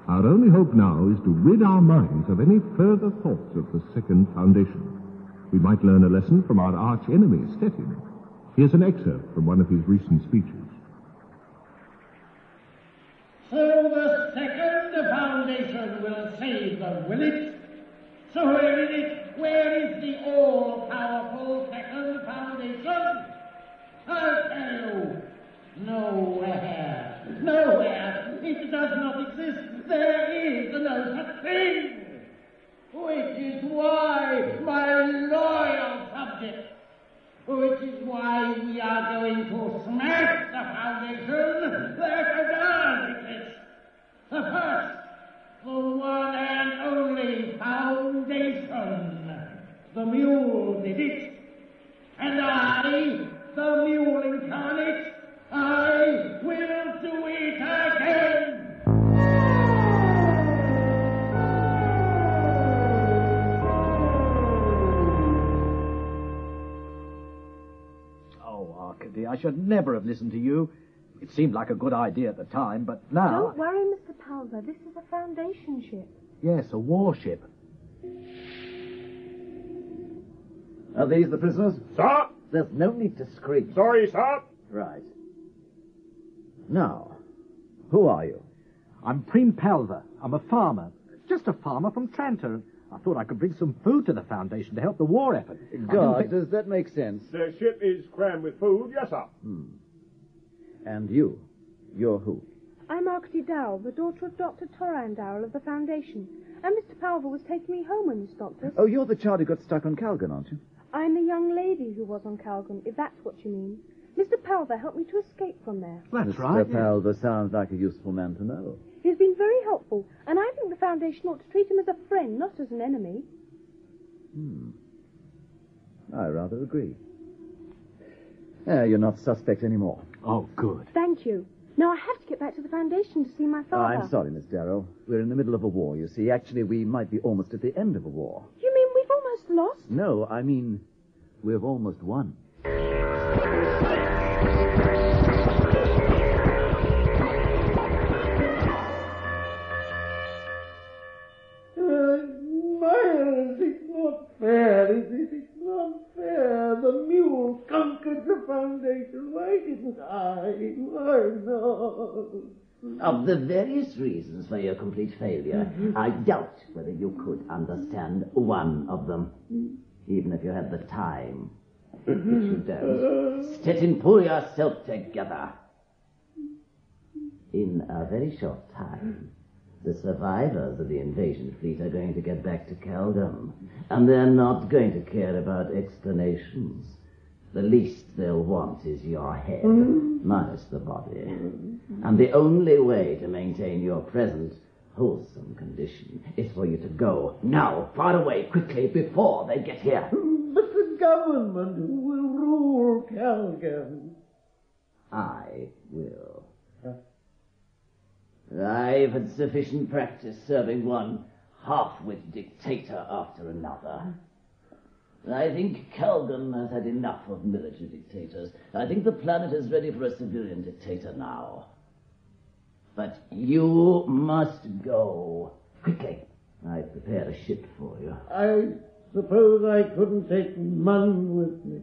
Our only hope now is to rid our minds of any further thoughts of the Second Foundation. We might learn a lesson from our arch enemy, Stettin. Here's an excerpt from one of his recent speeches. The second foundation will save them, will it? So where is it? Where is the all-powerful second foundation? I'll tell you. Nowhere. Nowhere. It does not exist. There is no such thing. Which is why, my loyal subjects, which is why we are going to smash the foundation that does. The first, the one and only foundation. The mule did it. And I, the mule incarnate, I will do it again. Oh, Arkady, I should never have listened to you. It seemed like a good idea at the time, but now. Don't worry, Mr. Palver. This is a Foundation ship. Yes, a warship. Are these the prisoners? Sir! There's no need to scream. Sorry, sir. Right. Now, who are you? I'm Preem Palver. I'm a farmer. Just a farmer from Trantor. I thought I could bring some food to the Foundation to help the war effort. God, think- does that make sense? The ship is crammed with food, yes, sir. Hmm. And you? You're who? I'm Arkady Darrell, the daughter of Dr. Toran Darrell of the Foundation. And Mr. Palver was taking me home when you stopped us. Oh, you're the child who got stuck on Kalgan, aren't you? I'm the young lady who was on Kalgan, if that's what you mean. Mr. Palver helped me to escape from there. That's Mr. right. Mr. Palver sounds like a useful man to know. He's been very helpful, and I think the Foundation ought to treat him as a friend, not as an enemy. Hmm. I rather agree. Uh, you're not suspect anymore. Oh, good. Thank you. Now I have to get back to the foundation to see my Oh, father. I'm sorry, Miss Darrell. We're in the middle of a war, you see. Actually, we might be almost at the end of a war. You mean we've almost lost? No, I mean, we've almost won. Foundation. Why didn't I? Why not? Of the various reasons for your complete failure, mm-hmm. I doubt whether you could understand one of them, even if you had the time. Mm-hmm. Which you don't. Uh. Stettin, pull yourself together. In a very short time, the survivors of the invasion fleet are going to get back to Kalgan, and they're not going to care about explanations. The least they'll want is your head, mm-hmm. minus the body. Mm-hmm. And the only way to maintain your present wholesome condition is for you to go now, far away, quickly, before they get here. Mm-hmm. But the government who will rule Kalgan. I will. I've had sufficient practice serving one half-wit dictator after another. I think Kalgan has had enough of military dictators. I think the planet is ready for a civilian dictator now. But you must go. Quickly. I've prepared a ship for you. I suppose I couldn't take Munn with me.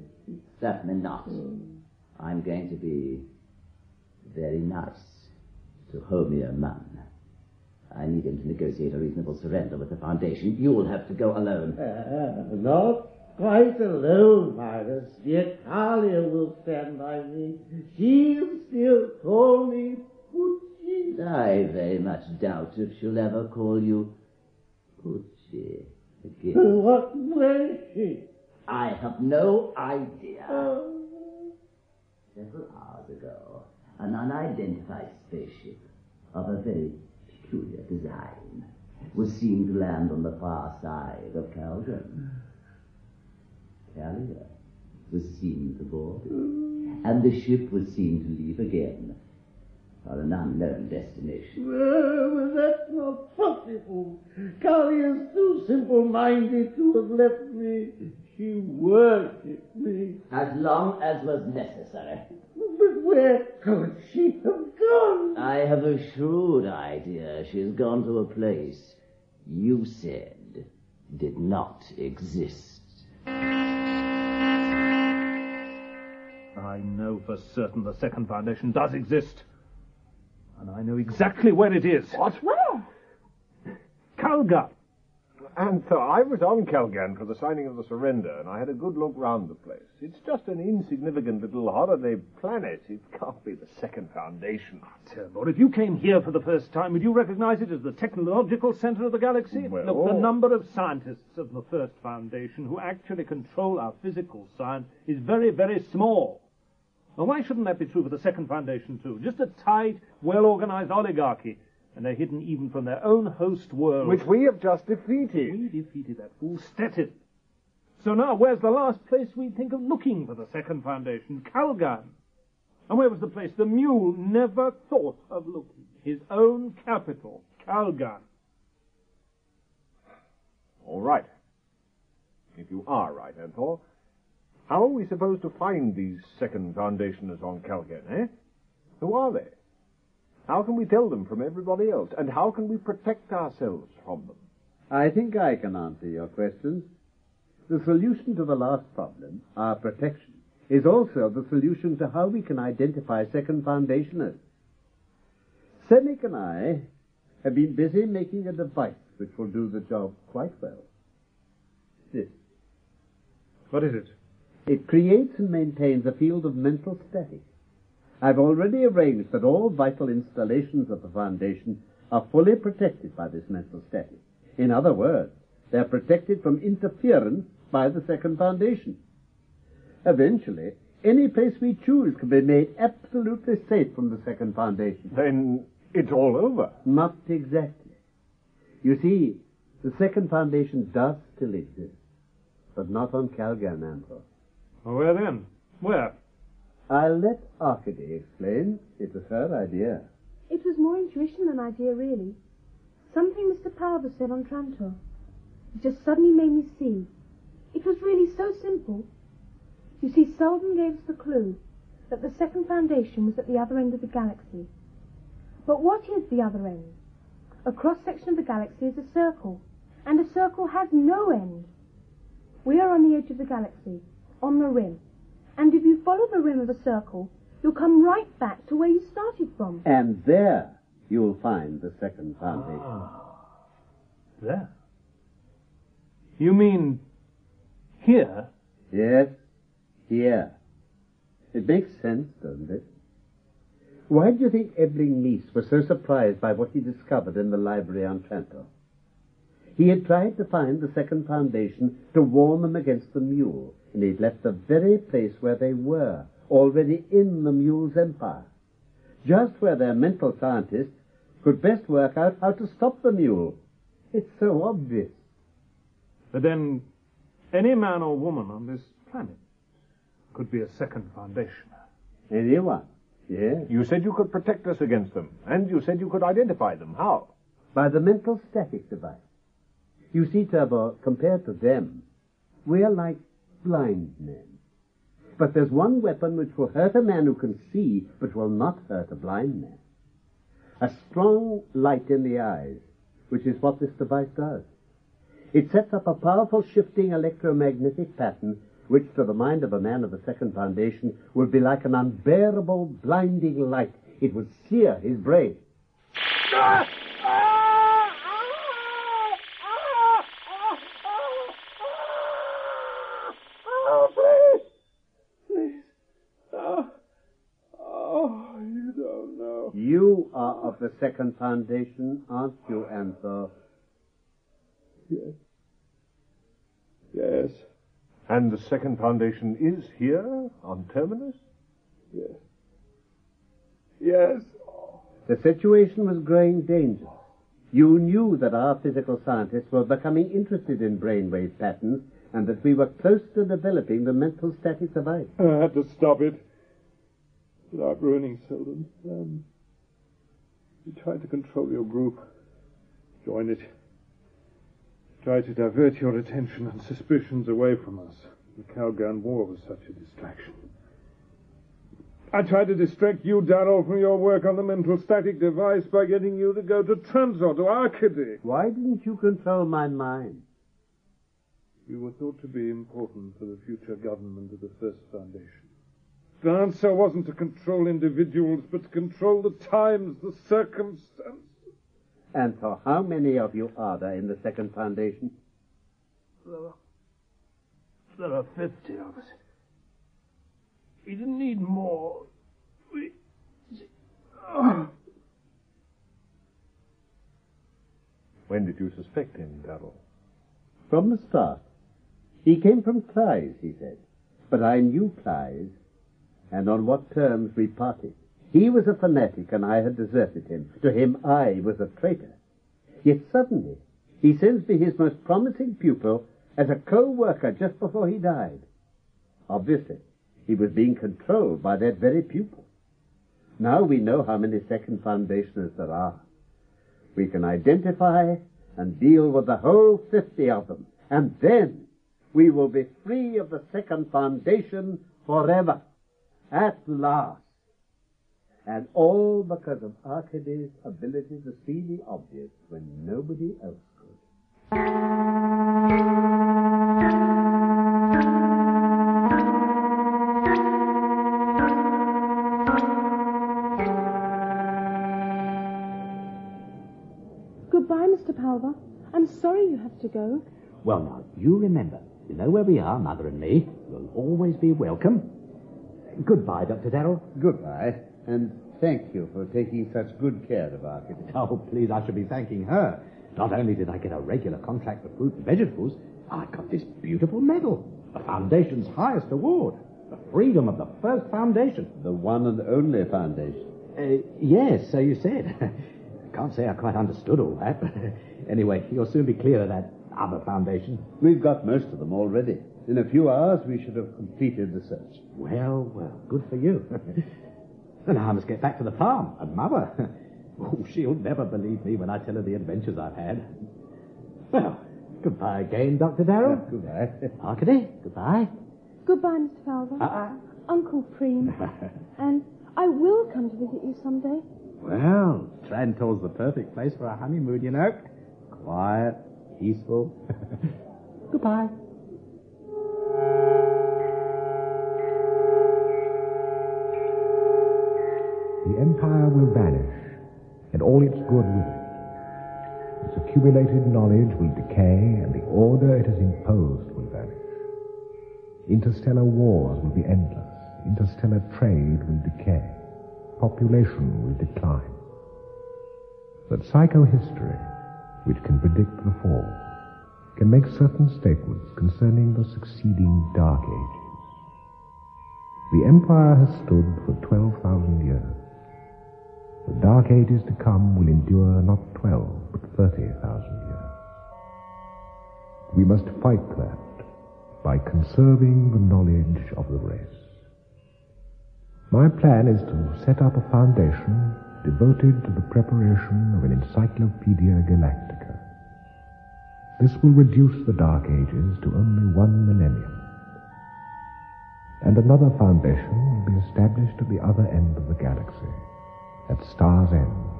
Certainly not. I'm going to be very nice to Homir Munn. I need him to negotiate a reasonable surrender with the Foundation. You'll have to go alone. Uh, not quite alone, Midas. Yet Talia will stand by me. She'll still call me Poochie. I very much doubt if she'll ever call you Poochie again. What was she? I have no idea. Oh. Several hours ago, an unidentified spaceship of a very peculiar design was seen to land on the far side of Kalgan. Callia was seen to board and the ship was seen to leave again for an unknown destination. Well, that's not possible. Carly is too simple-minded to have left me. She worshipped me. As long as was necessary. But where could she have gone? I have a shrewd idea she's gone to a place you said did not exist. I know for certain the second foundation does exist. And I know exactly where it is. What? Where? Kalgan. And so I was on Kalgan for the signing of the surrender, and I had a good look round the place. It's just an insignificant little holiday planet. It can't be the second foundation. Turbor, if you came here for the first time, would you recognize it as the technological center of the galaxy? Well- Look, the number of scientists of the first foundation who actually control our physical science is very, very small. Well, why shouldn't that be true for the second foundation, too? Just a tight, well-organized oligarchy, and they're hidden even from their own host world. Which we have just defeated. We defeated that fool Stettin. So now, where's the last place we'd think of looking for the second foundation? Kalgan. And where was the place the mule never thought of looking? His own capital, Kalgan. All right. If you are right, Anthor, how are we supposed to find these second foundationers on Kalgan, eh? Who are they? How can we tell them from everybody else? And how can we protect ourselves from them? I think I can answer your questions. The solution to the last problem, our protection, is also the solution to how we can identify second foundationers. Semic and I have been busy making a device which will do the job quite well. This. What is it? It creates and maintains a field of mental static. I've already arranged that all vital installations of the Foundation are fully protected by this mental static. In other words, they're protected from interference by the Second Foundation. Eventually, any place we choose can be made absolutely safe from the Second Foundation. Then it's all over. Not exactly. You see, the Second Foundation does still exist. but not on Kalgan, Anthor. Well, where then? Where? I'll let Arkady explain. It was her idea. It was more intuition than idea, really. Something Mr. Palver said on Trantor. It just suddenly made me see. It was really so simple. You see, Seldon gave us the clue that the second foundation was at the other end of the galaxy. But what is the other end? A cross-section of the galaxy is a circle, and a circle has no end. We are on the edge of the galaxy, on the rim, and if you follow the rim of a circle, you'll come right back to where you started from. And there you'll find the second foundation. Ah. There? You mean here? Yes, here. It makes sense, doesn't it? Why do you think Ebling Mis was so surprised by what he discovered in the library on Trantor? He had tried to find the second foundation to warn them against the mule, and he'd left the very place where they were, already in the mule's empire. Just where their mental scientists could best work out how to stop the mule. It's so obvious. But then, any man or woman on this planet could be a second foundation. Anyone, yes. You said you could protect us against them, and you said you could identify them. How? By the mental static device. You see, Turbor, compared to them, we are like blind men. But there's one weapon which will hurt a man who can see, but will not hurt a blind man. A strong light in the eyes, which is what this device does. It sets up a powerful shifting electromagnetic pattern which to the mind of a man of the second foundation would be like an unbearable blinding light. It would sear his brain. Oh, please! Please. Oh, oh, you don't know. You of the second foundation, aren't you, Anthor? Yes. Yes. And the second foundation is here, on Terminus? Yes. Yes. The situation was growing dangerous. You knew that our physical scientists were becoming interested in brainwave patterns and that we were close to developing the mental static device. I had to stop it without ruining Seldon. Um, you tried to control your group. Join it. Try to divert your attention and suspicions away from us. The Kalgan War was such a distraction. I tried to distract you, Darrell, from your work on the mental static device by getting you to go to Trantor, to Arkady. Why didn't you control my mind? You were thought to be important for the future government of the First Foundation. The answer wasn't to control individuals, but to control the times, the circumstances. And for how many of you are there in the second foundation? There are, there are 50 of us. We didn't need more. We. Oh. When did you suspect him, Darrell? From the start. He came from Kleise, he said. But I knew Kleise, and on what terms we parted. He was a fanatic, and I had deserted him. To him, I was a traitor. Yet suddenly, he sends me his most promising pupil as a co-worker just before he died. Obviously, he was being controlled by that very pupil. Now we know how many second foundationers there are. We can identify and deal with the whole fifty of them, and then we will be free of the second foundation forever. At last. And all because of Arkady's ability to see the obvious when nobody else could. Goodbye, Mr. Palver. I'm sorry you have to go. Well, now, you remember, you know where we are, Mother and me. You'll always be welcome. Goodbye, Dr. Darrell. Goodbye, and thank you for taking such good care of our Arkady. Oh, please, I should be thanking her. Not only did I get a regular contract for fruit and vegetables, I got this beautiful medal, the Foundation's highest award, the Freedom of the First Foundation. The one and only foundation. Uh, yes, so you said. Can't say I quite understood all that, but anyway, you'll soon be clear of that other foundation. We've got most of them already. In a few hours, we should have completed the search. Well, well, good for you. then I must get back to the farm. And Mother, oh, she'll never believe me when I tell her the adventures I've had. Well, goodbye again, Dr. Darrell. goodbye. Arkady, goodbye. Goodbye, Mr. Falvey. Uh-uh. Uncle Preem. and I will come to visit you someday. Well, Trantor's the perfect place for a honeymoon, you know. Quiet, peaceful. Goodbye. The empire will vanish, and all its good with it. Its accumulated knowledge will decay, and the order it has imposed will vanish. Interstellar wars will be endless. Interstellar trade will decay. Population will decline. But psychohistory, which can predict the fall, can make certain statements concerning the succeeding Dark Ages. The Empire has stood for 12,000 years. The Dark Ages to come will endure not 12, but 30,000 years. We must fight that by conserving the knowledge of the race. My plan is to set up a foundation devoted to the preparation of an Encyclopedia Galactica. This will reduce the Dark Ages to only one millennium. And another foundation will be established at the other end of the galaxy, at Star's End.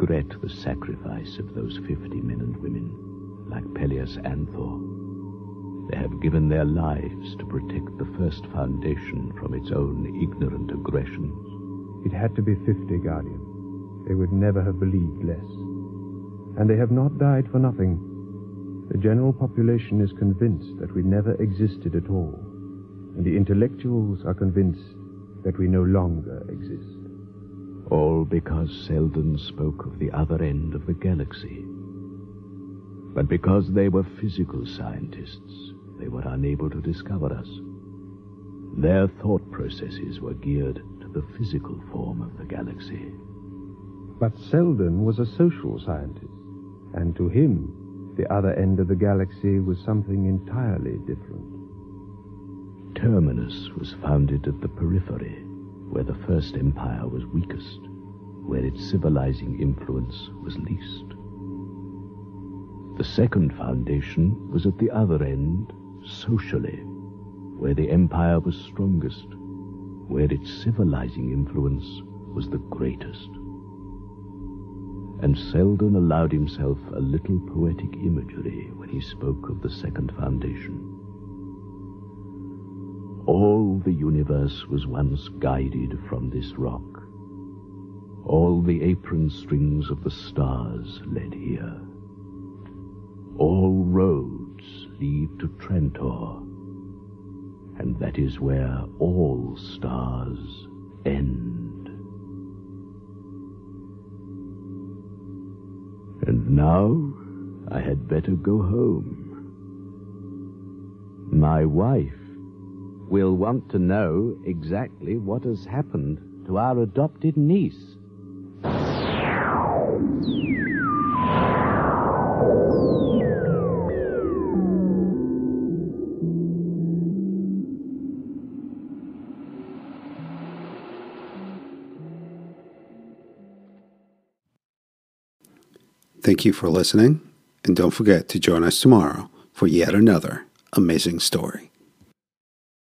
Regret the sacrifice of those fifty men and women, like Pelleas Anthor. They have given their lives to protect the First Foundation from its own ignorant aggressions. It had to be fifty, Guardian. They would never have believed less. And they have not died for nothing. The general population is convinced that we never existed at all. And the intellectuals are convinced that we no longer exist. All because Seldon spoke of the other end of the galaxy. But because they were physical scientists, they were unable to discover us. Their thought processes were geared to the physical form of the galaxy. But Seldon was a social scientist, and to him, the other end of the galaxy was something entirely different. Terminus was founded at the periphery, where the First Empire was weakest, where its civilizing influence was least. The Second Foundation was at the other end, socially, where the Empire was strongest, where its civilizing influence was the greatest. And Seldon allowed himself a little poetic imagery when he spoke of the Second Foundation. All the universe was once guided from this rock. All the apron strings of the stars led here. All roads lead to Trantor, And that is where all stars end. And now I had better go home. My wife will want to know exactly what has happened to our adopted niece. Thank you for listening, and don't forget to join us tomorrow for yet another amazing story.